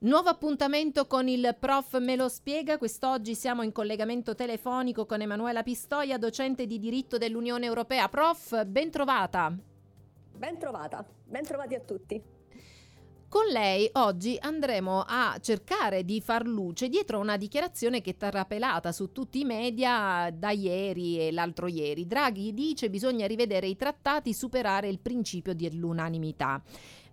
Nuovo appuntamento con il prof Me lo spiega. Quest'oggi siamo in collegamento telefonico con Emanuela Pistoia, docente di diritto dell'Unione Europea. Prof, ben trovata. Ben trovata, ben trovati a tutti. Con lei oggi andremo a cercare di far luce dietro una dichiarazione che è trapelata su tutti i media da ieri e l'altro ieri. Draghi dice bisogna rivedere i trattati, superare il principio dell'unanimità.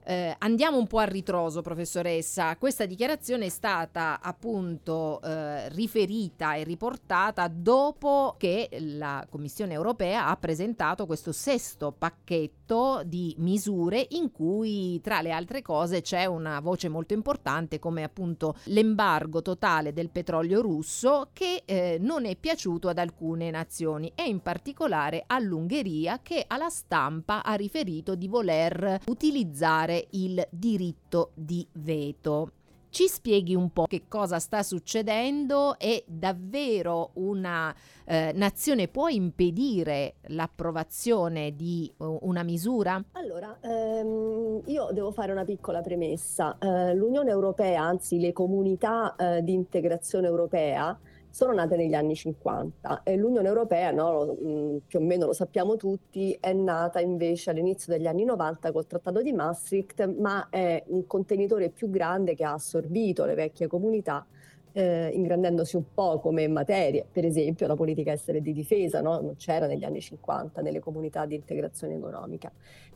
Eh, andiamo un po' a ritroso, professoressa. Questa dichiarazione è stata appunto eh, riferita e riportata dopo che la Commissione europea ha presentato questo sesto pacchetto di misure in cui tra le altre cose c'è una voce molto importante come appunto l'embargo totale del petrolio russo che eh, non è piaciuto ad alcune nazioni e in particolare all'Ungheria che alla stampa ha riferito di voler utilizzare il diritto di veto. Ci spieghi un po' che cosa sta succedendo e davvero una eh, nazione può impedire l'approvazione di uh, una misura? Allora, ehm, io devo fare una piccola premessa. Eh, L'Unione Europea, anzi le comunità eh, di integrazione europea, sono nate negli anni 50 e l'Unione Europea, no, mm, più o meno lo sappiamo tutti, è nata invece all'inizio degli anni 90 col Trattato di Maastricht, ma è un contenitore più grande che ha assorbito le vecchie comunità eh, ingrandendosi un po' come materie, per esempio la politica estera e di difesa, no? non c'era negli anni 50 nelle comunità di integrazione economica.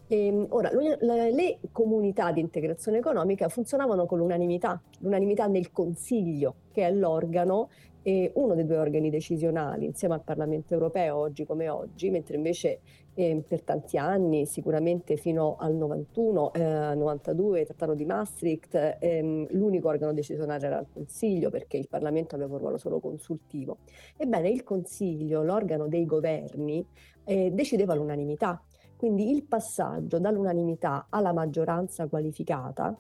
E, ehm, ora, le, le comunità di integrazione economica funzionavano con l'unanimità, l'unanimità nel Consiglio, che è l'organo eh, uno dei due organi decisionali insieme al Parlamento europeo oggi come oggi, mentre invece eh, per tanti anni, sicuramente fino al 91, eh, 92, Trattato di Maastricht, ehm, l'unico organo decisionale era il Consiglio perché il Parlamento aveva un ruolo solo consultivo. Ebbene, il Consiglio, l'organo dei governi, eh, decideva all'unanimità. Quindi il passaggio dall'unanimità alla maggioranza qualificata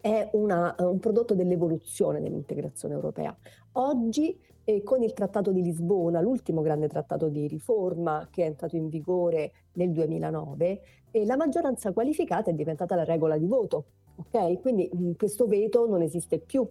è una, un prodotto dell'evoluzione dell'integrazione europea. Oggi eh, con il Trattato di Lisbona, l'ultimo grande trattato di riforma che è entrato in vigore nel 2009, eh, la maggioranza qualificata è diventata la regola di voto. Okay? Quindi mh, questo veto non esiste più.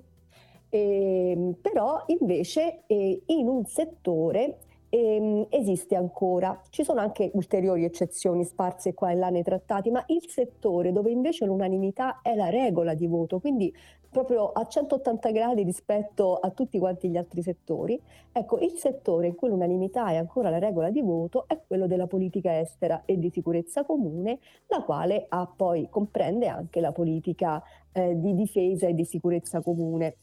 Eh, però invece eh, in un settore ehm, esiste ancora. Ci sono anche ulteriori eccezioni sparse qua e là nei trattati, ma il settore dove invece l'unanimità è la regola di voto, quindi proprio a 180 gradi rispetto a tutti quanti gli altri settori, ecco, il settore in cui l'unanimità è ancora la regola di voto è quello della politica estera e di sicurezza comune, la quale ha poi comprende anche la politica eh, di difesa e di sicurezza comune.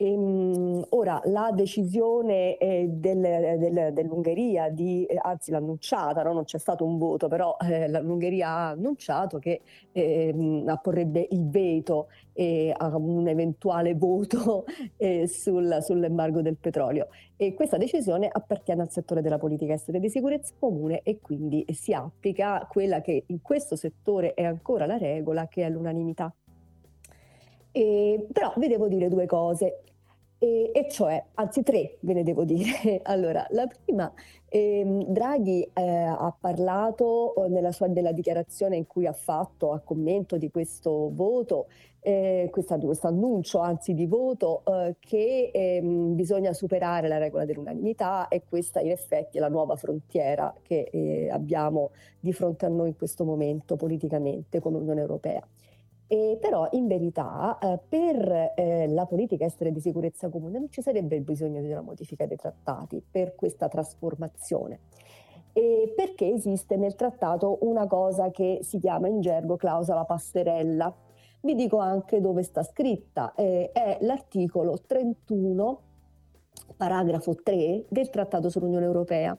Ehm, ora, la decisione eh, del, del, dell'Ungheria, di, eh, anzi l'ha annunciata, no? non c'è stato un voto, però eh, l'Ungheria ha annunciato che ehm, apporrebbe il veto eh, a un eventuale voto eh, sul, sull'embargo del petrolio. E questa decisione appartiene al settore della politica estera e di sicurezza comune e quindi si applica quella che in questo settore è ancora la regola, che è l'unanimità. E, però vi devo dire due cose. E, e, cioè, anzi tre ve ne devo dire. allora, la prima, ehm, Draghi eh, ha parlato eh, nella sua della dichiarazione in cui ha fatto a commento di questo voto, eh, questo annuncio anzi di voto, eh, che ehm, bisogna superare la regola dell'unanimità e questa in effetti è la nuova frontiera che eh, abbiamo di fronte a noi in questo momento politicamente come Unione Europea. E però in verità eh, per eh, la politica estera di sicurezza comune non ci sarebbe bisogno di una modifica dei trattati per questa trasformazione. E perché esiste nel trattato una cosa che si chiama in gergo clausola passerella. Vi dico anche dove sta scritta, eh, è l'articolo 31, paragrafo 3 del Trattato sull'Unione Europea.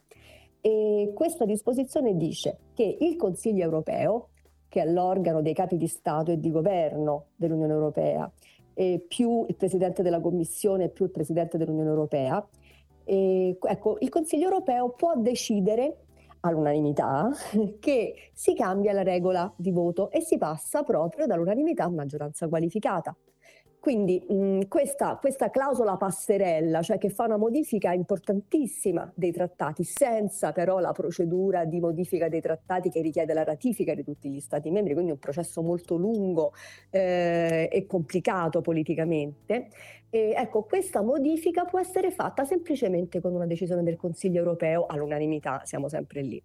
E questa disposizione dice che il Consiglio europeo che è l'organo dei capi di Stato e di governo dell'Unione Europea, più il Presidente della Commissione più il Presidente dell'Unione Europea. E, ecco, il Consiglio europeo può decidere all'unanimità che si cambia la regola di voto e si passa proprio dall'unanimità a maggioranza qualificata. Quindi mh, questa, questa, clausola passerella, cioè che fa una modifica importantissima dei trattati, senza però la procedura di modifica dei trattati che richiede la ratifica di tutti gli Stati membri, quindi un processo molto lungo eh, e complicato politicamente. E ecco, questa modifica può essere fatta semplicemente con una decisione del Consiglio europeo all'unanimità, siamo sempre lì.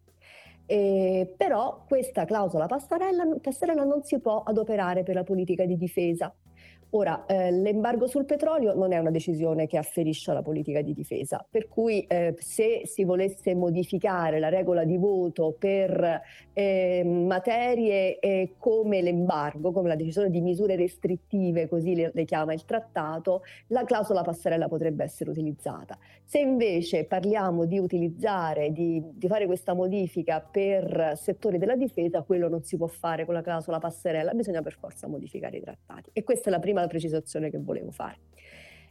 Eh, però questa clausola passerella, passerella non si può adoperare per la politica di difesa Ora, eh, l'embargo sul petrolio non è una decisione che afferisce alla politica di difesa, per cui eh, se si volesse modificare la regola di voto per eh, materie come l'embargo, come la decisione di misure restrittive, così le, le chiama il trattato, la clausola passerella potrebbe essere utilizzata. Se invece parliamo di utilizzare, di, di fare questa modifica per settori della difesa, quello non si può fare con la clausola passerella, bisogna per forza modificare i trattati. E questa è la prima precisazione che volevo fare.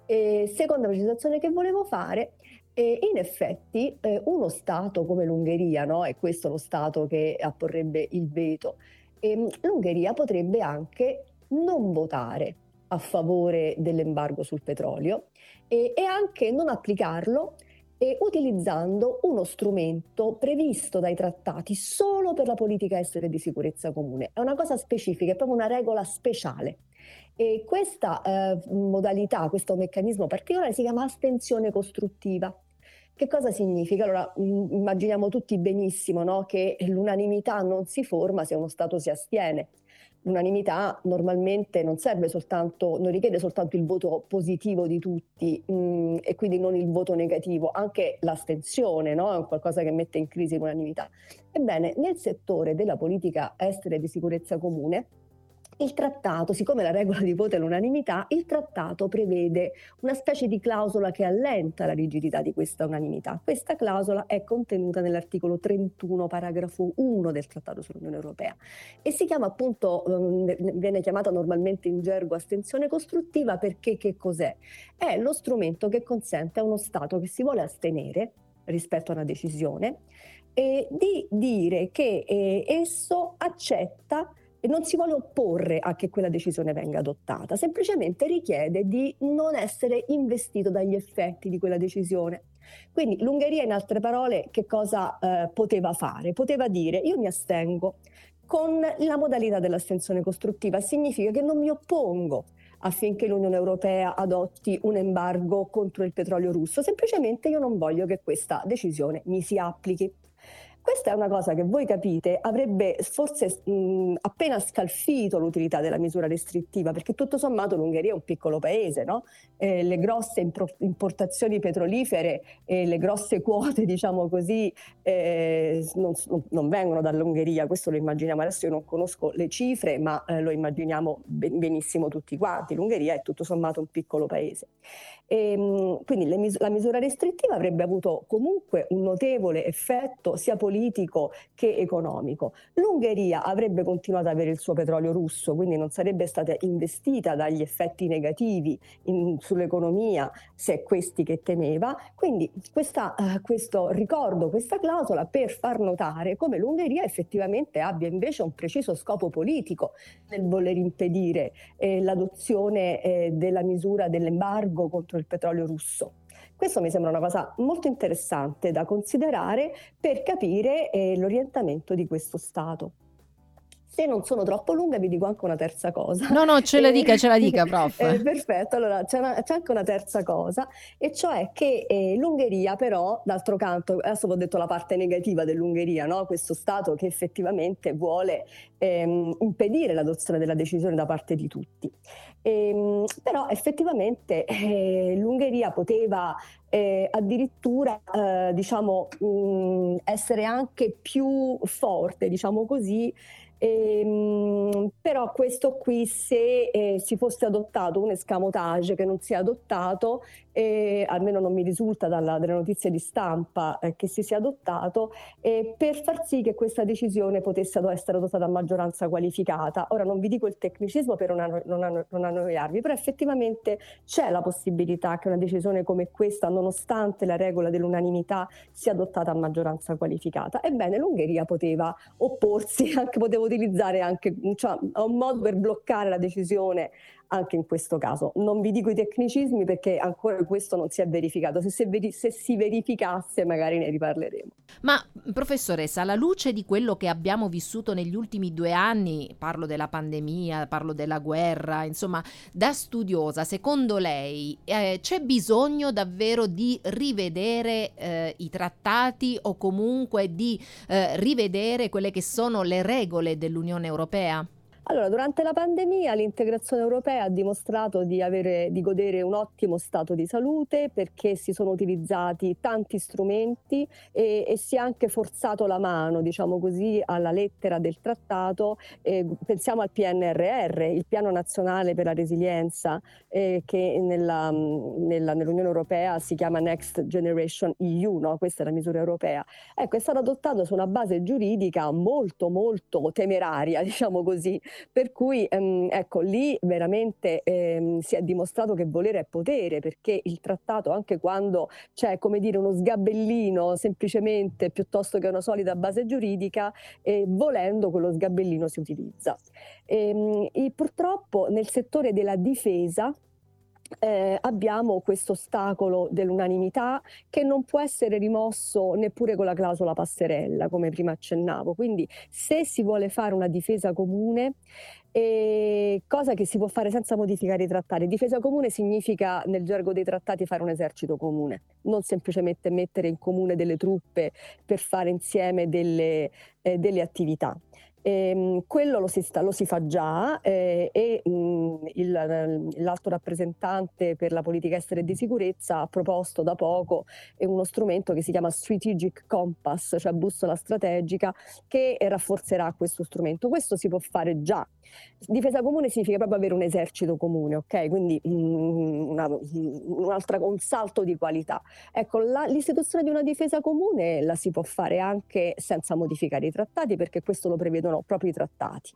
E seconda precisazione che volevo fare, eh, in effetti eh, uno Stato come l'Ungheria, no? è questo lo Stato che apporrebbe il veto, ehm, l'Ungheria potrebbe anche non votare a favore dell'embargo sul petrolio e, e anche non applicarlo e utilizzando uno strumento previsto dai trattati solo per la politica estera e di sicurezza comune. È una cosa specifica, è proprio una regola speciale. E questa eh, modalità, questo meccanismo particolare si chiama astensione costruttiva. Che cosa significa? Allora, mm, immaginiamo tutti benissimo no? che l'unanimità non si forma se uno Stato si astiene l'unanimità normalmente non serve soltanto, non richiede soltanto il voto positivo di tutti mh, mm, e quindi non il voto negativo, anche l'astensione no? è qualcosa che mette in crisi l'unanimità. Ebbene, nel settore della politica estera e di sicurezza comune, il trattato, siccome la regola di voto è l'unanimità, il trattato prevede una specie di clausola che allenta la rigidità di questa unanimità. Questa clausola è contenuta nell'articolo 31, paragrafo 1 del Trattato sull'Unione Europea e si chiama appunto, ehm, viene chiamata normalmente in gergo astensione costruttiva perché che cos'è? È lo strumento che consente a uno Stato che si vuole astenere rispetto a una decisione eh, di dire che eh, esso accetta e non si vuole opporre a che quella decisione venga adottata, semplicemente richiede di non essere investito dagli effetti di quella decisione. Quindi l'Ungheria, in altre parole, che cosa eh, poteva fare? Poteva dire io mi astengo con la modalità dell'astensione costruttiva, significa che non mi oppongo affinché l'Unione Europea adotti un embargo contro il petrolio russo, semplicemente io non voglio che questa decisione mi si applichi. Questa è una cosa che voi capite avrebbe forse mh, appena scalfito l'utilità della misura restrittiva, perché tutto sommato l'Ungheria è un piccolo paese, no? eh, le grosse importazioni petrolifere e le grosse quote, diciamo così, eh, non, non, vengono dall'Ungheria, questo lo immaginiamo, adesso io non conosco le cifre, ma eh, lo immaginiamo benissimo tutti quanti, l'Ungheria è tutto sommato un piccolo paese. E, ehm, quindi mis- la misura restrittiva avrebbe avuto comunque un notevole effetto sia politico che economico. L'Ungheria avrebbe continuato ad avere il suo petrolio russo, quindi non sarebbe stata investita dagli effetti negativi in, sull'economia se è questi che temeva. Quindi questa, uh, questo ricordo, questa clausola per far notare come l'Ungheria effettivamente abbia invece un preciso scopo politico nel voler impedire eh, l'adozione eh, della misura dell'embargo contro il petrolio russo. Questo mi sembra una cosa molto interessante da considerare per capire eh, l'orientamento di questo Stato. Se non sono troppo lunga vi dico anche una terza cosa. No, no, ce la dica, ce la dica, prof. Eh, perfetto, allora c'è, una, c'è, anche una terza cosa, e cioè che eh, l'Ungheria però, d'altro canto, adesso vi ho detto la parte negativa dell'Ungheria, no? questo Stato che effettivamente vuole ehm, impedire l'adozione della decisione da parte di tutti. Ehm, però effettivamente eh, l'Ungheria poteva eh, addirittura eh, diciamo, mh, essere anche più forte, diciamo così, Ehm, però questo qui, se eh, si fosse adottato un escamotage che non si è adottato, eh, almeno non mi risulta dalla, dalle notizie di stampa eh, che si sia adottato, eh, per far sì che questa decisione potesse essere adottata a maggioranza qualificata. Ora non vi dico il tecnicismo per non, anno, non, anno, non annoiarvi, però effettivamente c'è la possibilità che una decisione come questa, nonostante la regola dell'unanimità, sia adottata a maggioranza qualificata. Ebbene, l'Ungheria poteva opporsi, anche poteva utilizzare anche cioè, un modo per bloccare la decisione anche in questo caso. Non vi dico i tecnicismi perché ancora questo non si è verificato, se si, veri- se si verificasse magari ne riparleremo. Ma professoressa, alla luce di quello che abbiamo vissuto negli ultimi due anni, parlo della pandemia, parlo della guerra, insomma, da studiosa, secondo lei eh, c'è bisogno davvero di rivedere eh, i trattati o comunque di eh, rivedere quelle che sono le regole dell'Unione Europea? Allora, durante la pandemia l'integrazione europea ha dimostrato di, avere, di godere un ottimo stato di salute perché si sono utilizzati tanti strumenti e, e si è anche forzato la mano, diciamo così, alla lettera del trattato. Eh, pensiamo al PNRR, il Piano Nazionale per la Resilienza, eh, che nella, nella, nell'Unione Europea si chiama Next Generation EU, no? questa è la misura europea. Ecco, è stato adottato su una base giuridica molto, molto temeraria, diciamo così, per cui ehm, ecco lì veramente ehm, si è dimostrato che volere è potere perché il trattato anche quando c'è come dire uno sgabellino semplicemente piuttosto che una solida base giuridica eh, volendo quello sgabellino si utilizza. Ehm, e purtroppo nel settore della difesa eh, abbiamo questo ostacolo dell'unanimità che non può essere rimosso neppure con la clausola passerella, come prima accennavo. Quindi se si vuole fare una difesa comune, eh, cosa che si può fare senza modificare i trattati. Difesa comune significa nel gergo dei trattati fare un esercito comune, non semplicemente mettere in comune delle truppe per fare insieme delle, eh, delle attività. Ehm, quello lo si, sta, lo si, fa già eh, e mh, il, l'alto rappresentante per la politica estera e di sicurezza ha proposto da poco uno strumento che si chiama Strategic Compass, cioè bussola strategica, che rafforzerà questo strumento. Questo si può fare già. Difesa comune significa proprio avere un esercito comune, ok? Quindi mh, una, un salto di qualità. Ecco, la, l'istituzione di una difesa comune la si può fare anche senza modificare i trattati, perché questo lo prevedono sono proprio i trattati.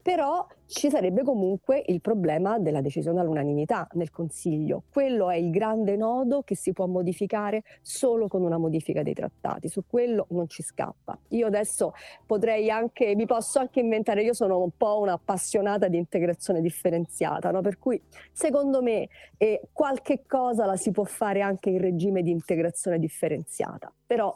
Però ci sarebbe comunque il problema della decisione all'unanimità nel Consiglio. Quello è il grande nodo che si può modificare solo con una modifica dei trattati. Su quello non ci scappa. Io adesso potrei anche, mi posso anche inventare, io sono un po' un'appassionata di integrazione differenziata, no? per cui secondo me eh, qualche cosa la si può fare anche in regime di integrazione differenziata. Però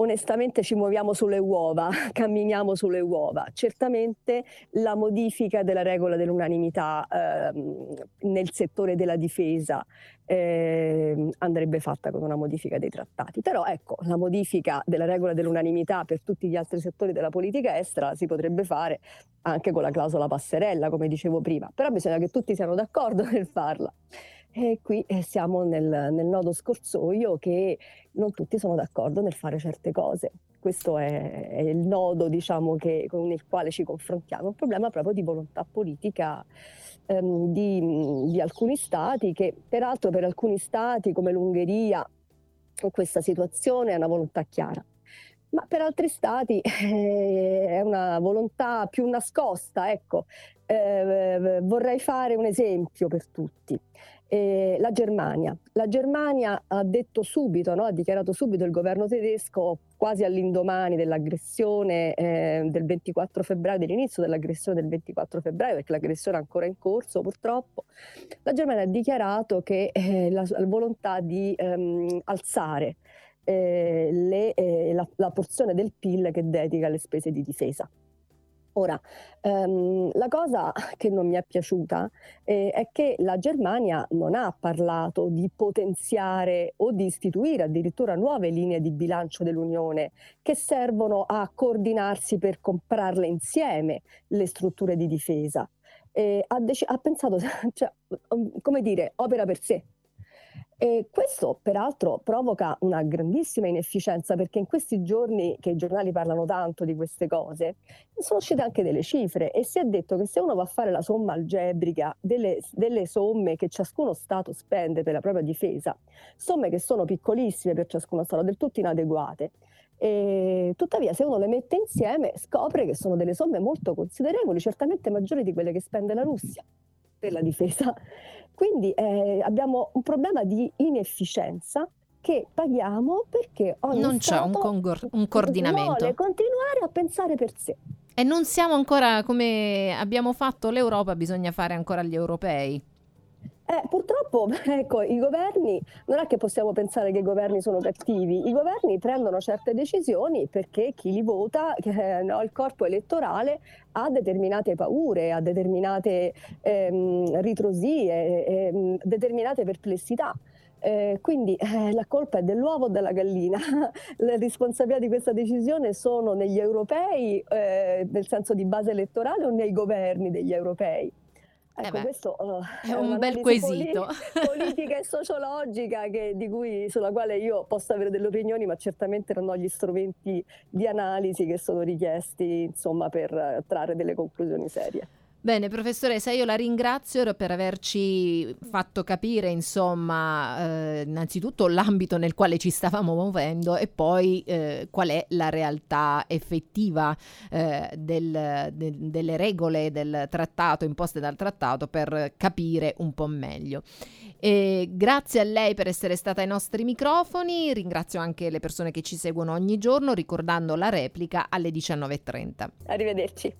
onestamente ci muoviamo sulle uova, camminiamo sulle uova. Certamente la modifica della regola dell'unanimità ehm, nel settore della difesa eh, andrebbe fatta con una modifica dei trattati. Però ecco, la modifica della regola dell'unanimità per tutti gli altri settori della politica estera si potrebbe fare anche con la clausola passerella, come dicevo prima, però bisogna che tutti siano d'accordo nel farla. E qui eh, siamo nel, nel, nodo scorsoio che non tutti sono d'accordo nel fare certe cose. Questo è, è il nodo diciamo, che, con il quale ci confrontiamo, un problema proprio di volontà politica ehm, di, di alcuni stati che peraltro per alcuni stati come l'Ungheria questa situazione è una volontà chiara ma per altri stati eh, è una volontà più nascosta. Ecco, eh, vorrei fare un esempio per tutti. Eh, la Germania. La Germania ha detto subito, no? ha dichiarato subito il governo tedesco quasi all'indomani dell'aggressione eh, del 24 febbraio, dell'inizio dell'aggressione del 24 febbraio, perché l'aggressione è ancora in corso purtroppo, la Germania ha dichiarato che eh, la, la, volontà di ehm, alzare eh, le, eh, la, la porzione del PIL che dedica alle spese di difesa. Ora, ehm, la cosa che non mi è piaciuta eh, è che la Germania non ha parlato di potenziare o di istituire addirittura nuove linee di bilancio dell'Unione che servono a coordinarsi per comprarle insieme le strutture di difesa. Eh, ha, dec- ha, pensato, cioè, come dire, opera per sé, e questo peraltro provoca una grandissima inefficienza perché in questi giorni che i giornali parlano tanto di queste cose sono uscite anche delle cifre e si è detto che se uno va a fare la somma algebrica delle, delle somme che ciascuno Stato spende per la propria difesa, somme che sono piccolissime per ciascuno Stato, del tutto inadeguate, e, tuttavia, se uno le mette insieme, scopre che sono delle somme molto considerevoli, certamente maggiori di quelle che spende la Russia per la difesa. Quindi eh, abbiamo un problema di inefficienza che paghiamo perché ogni non c'è un, congor- un coordinamento. vuole continuare a pensare per sé. E non siamo ancora come abbiamo fatto l'Europa, bisogna fare ancora gli europei. Eh, purtroppo, ecco, i governi, non è che possiamo pensare che i governi sono cattivi, i governi prendono certe decisioni perché chi li vota, eh, no, il corpo elettorale, ha determinate paure, ha determinate ehm, ritrosie, ehm, determinate perplessità. Eh, quindi eh, la colpa è dell'uovo o della gallina. Le responsabilità di questa decisione sono negli europei, eh, nel senso di base elettorale, o nei governi degli europei. Eh Ecco, beh, questo uh, è è un bel quesito. poli- politica e sociologica che- di cui, sulla quale io posso avere delle opinioni, ma certamente non ho gli strumenti di analisi che sono richiesti, insomma, per trarre delle conclusioni serie. Bene, professoressa, io la ringrazio per averci fatto capire, insomma, eh, innanzitutto l'ambito nel quale ci stavamo muovendo e poi eh, qual è la realtà effettiva eh, del- del- delle regole del trattato, imposte dal trattato, per capire un po' meglio. E grazie a lei per essere stata ai nostri microfoni, ringrazio anche le persone che ci seguono ogni giorno, ricordando la replica alle 19.30. Arrivederci.